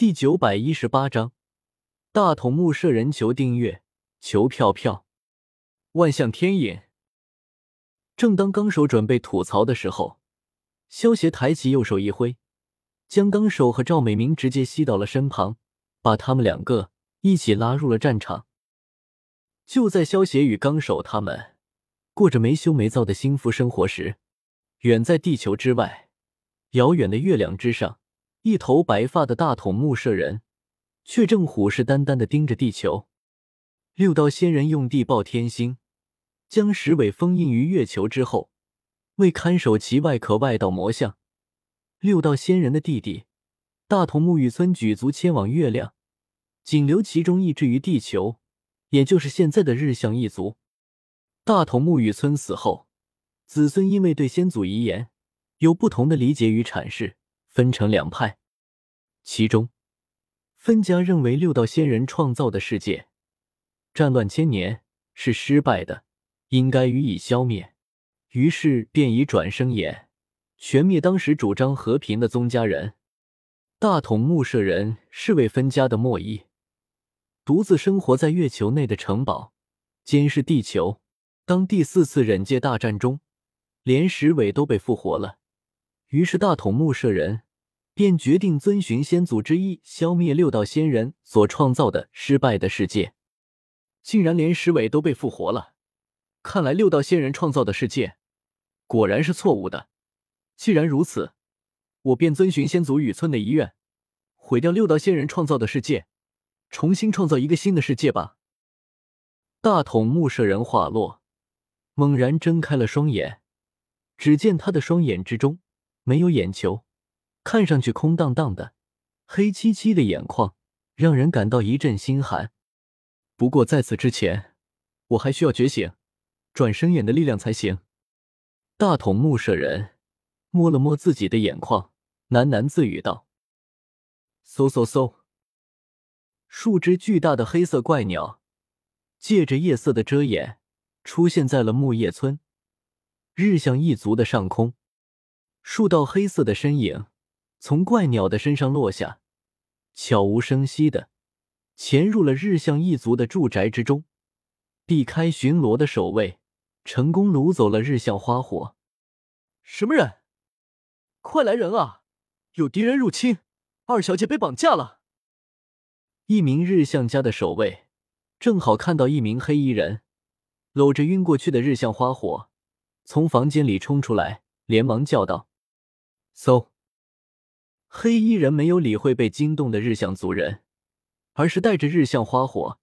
第九百一十八章，大筒木舍人求订阅，求票票，万象天引。正当纲手准备吐槽的时候，萧协抬起右手一挥，将纲手和赵美明直接吸到了身旁，把他们两个一起拉入了战场。就在萧协与纲手他们过着没羞没臊的幸福生活时，远在地球之外，遥远的月亮之上。一头白发的大筒木舍人，却正虎视眈眈的盯着地球。六道仙人用地爆天星，将石尾封印于月球之后，为看守其外壳外道魔像。六道仙人的弟弟大筒木雨村举足迁往月亮，仅留其中一支于地球，也就是现在的日向一族。大筒木雨村死后，子孙因为对先祖遗言有不同的理解与阐释。分成两派，其中分家认为六道仙人创造的世界战乱千年是失败的，应该予以消灭，于是便以转生眼全灭当时主张和平的宗家人。大统木舍人是为分家的末裔，独自生活在月球内的城堡，监视地球。当第四次忍界大战中，连石尾都被复活了。于是，大统木舍人便决定遵循先祖之意，消灭六道仙人所创造的失败的世界。竟然连石尾都被复活了，看来六道仙人创造的世界果然是错误的。既然如此，我便遵循先祖雨村的遗愿，毁掉六道仙人创造的世界，重新创造一个新的世界吧。大统木舍人话落，猛然睁开了双眼，只见他的双眼之中。没有眼球，看上去空荡荡的，黑漆漆的眼眶让人感到一阵心寒。不过在此之前，我还需要觉醒转生眼的力量才行。大筒木舍人摸了摸自己的眼眶，喃喃自语道：“嗖嗖嗖！”数只巨大的黑色怪鸟借着夜色的遮掩，出现在了木叶村日向一族的上空。数道黑色的身影从怪鸟的身上落下，悄无声息的潜入了日向一族的住宅之中，避开巡逻的守卫，成功掳走了日向花火。什么人？快来人啊！有敌人入侵，二小姐被绑架了。一名日向家的守卫正好看到一名黑衣人搂着晕过去的日向花火，从房间里冲出来，连忙叫道。搜！黑衣人没有理会被惊动的日向族人，而是带着日向花火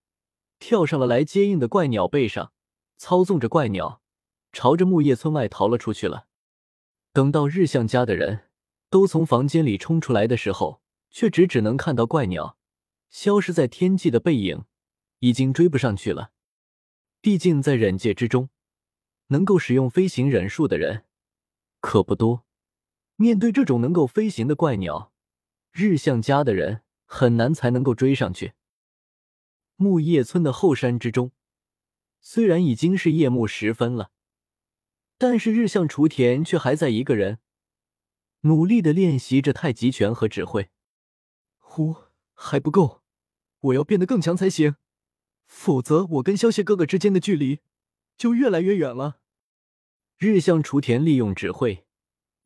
跳上了来接应的怪鸟背上，操纵着怪鸟朝着木叶村外逃了出去了。等到日向家的人都从房间里冲出来的时候，却只只能看到怪鸟消失在天际的背影，已经追不上去了。毕竟在忍界之中，能够使用飞行忍术的人可不多。面对这种能够飞行的怪鸟，日向家的人很难才能够追上去。木叶村的后山之中，虽然已经是夜幕时分了，但是日向雏田却还在一个人努力的练习着太极拳和指挥。呼，还不够，我要变得更强才行，否则我跟萧邪哥哥之间的距离就越来越远了。日向雏田利用指挥。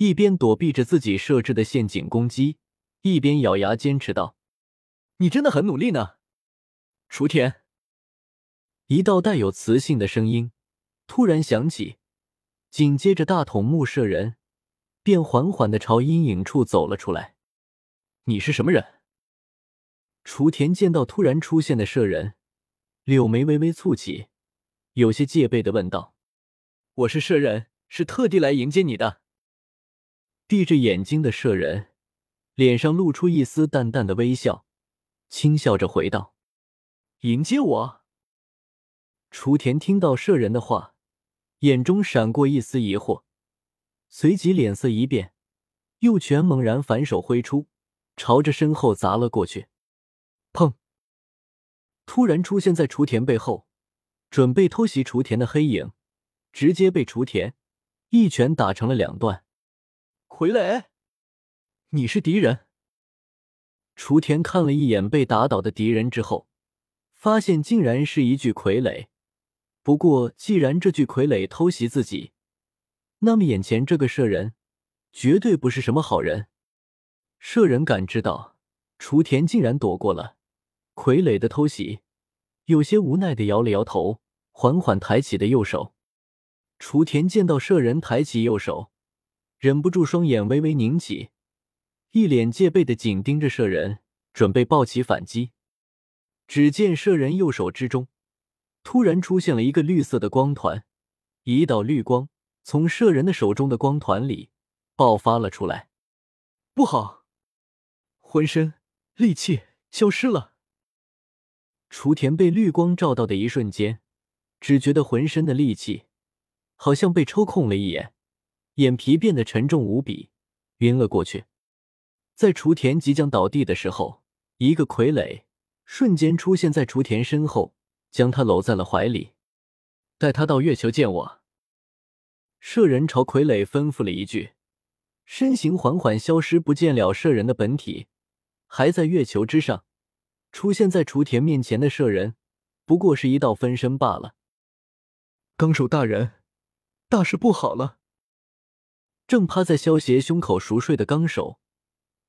一边躲避着自己设置的陷阱攻击，一边咬牙坚持道：“你真的很努力呢，雏田。”一道带有磁性的声音突然响起，紧接着大筒木舍人便缓缓的朝阴影处走了出来。“你是什么人？”雏田见到突然出现的舍人，柳眉微微蹙起，有些戒备的问道：“我是舍人，是特地来迎接你的。”闭着眼睛的舍人脸上露出一丝淡淡的微笑，轻笑着回道：“迎接我。”雏田听到舍人的话，眼中闪过一丝疑惑，随即脸色一变，右拳猛然反手挥出，朝着身后砸了过去。砰！突然出现在雏田背后，准备偷袭雏田的黑影，直接被雏田一拳打成了两段。傀儡，你是敌人。雏田看了一眼被打倒的敌人之后，发现竟然是一具傀儡。不过，既然这具傀儡偷袭自己，那么眼前这个舍人绝对不是什么好人。舍人感知到雏田竟然躲过了傀儡的偷袭，有些无奈的摇了摇头，缓缓抬起的右手。雏田见到舍人抬起右手，忍不住双眼微微凝起。一脸戒备的紧盯着舍人，准备抱起反击。只见舍人右手之中突然出现了一个绿色的光团，一道绿光从舍人的手中的光团里爆发了出来。不好，浑身力气消失了。雏田被绿光照到的一瞬间，只觉得浑身的力气好像被抽空了一眼，眼皮变得沉重无比，晕了过去。在雏田即将倒地的时候，一个傀儡瞬间出现在雏田身后，将他搂在了怀里。带他到月球见我。摄人朝傀儡吩咐了一句，身形缓缓消失不见了。摄人的本体还在月球之上，出现在雏田面前的摄人不过是一道分身罢了。纲手大人，大事不好了！正趴在萧邪胸口熟睡的纲手。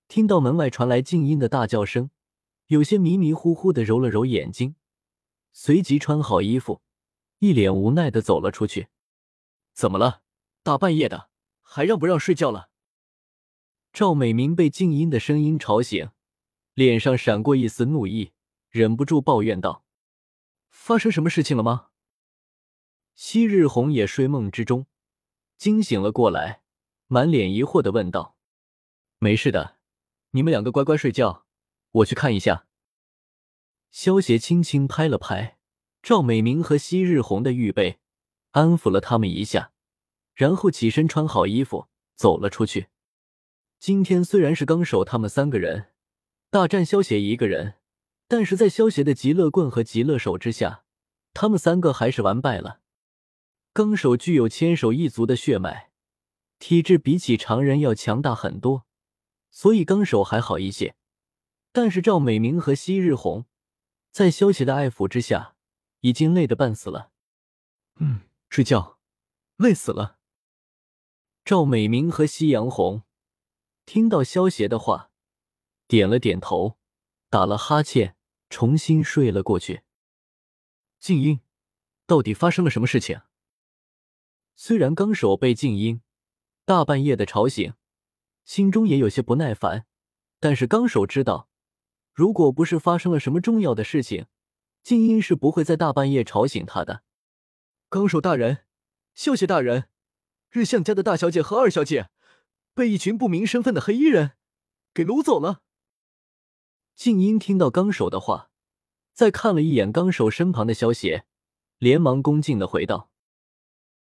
听到门外传来静音的大叫声，有些迷迷糊糊的揉了揉眼睛，随即穿好衣服，一脸无奈的走了出去。怎么了？大半夜的，还让不让睡觉了？赵美明被静音的声音吵醒，脸上闪过一丝怒意，忍不住抱怨道：“发生什么事情了吗？”昔日红也睡梦之中惊醒了过来，满脸疑惑的问道：“没事的。”你们两个乖乖睡觉，我去看一下。萧协轻轻拍了拍赵美明和昔日红的玉背，安抚了他们一下，然后起身穿好衣服走了出去。今天虽然是纲手他们三个人大战萧协一个人，但是在萧协的极乐棍和极乐手之下，他们三个还是完败了。纲手具有千手一族的血脉，体质比起常人要强大很多。所以纲手还好一些，但是赵美明和昔日红在萧邪的爱抚之下，已经累得半死了。嗯，睡觉，累死了。赵美明和夕阳红听到萧邪的话，点了点头，打了哈欠，重新睡了过去。静音，到底发生了什么事情？虽然纲手被静音大半夜的吵醒。心中也有些不耐烦，但是纲手知道，如果不是发生了什么重要的事情，静音是不会在大半夜吵醒他的。纲手大人，萧邪大人，日向家的大小姐和二小姐被一群不明身份的黑衣人给掳走了。静音听到纲手的话，再看了一眼纲手身旁的萧邪，连忙恭敬的回道。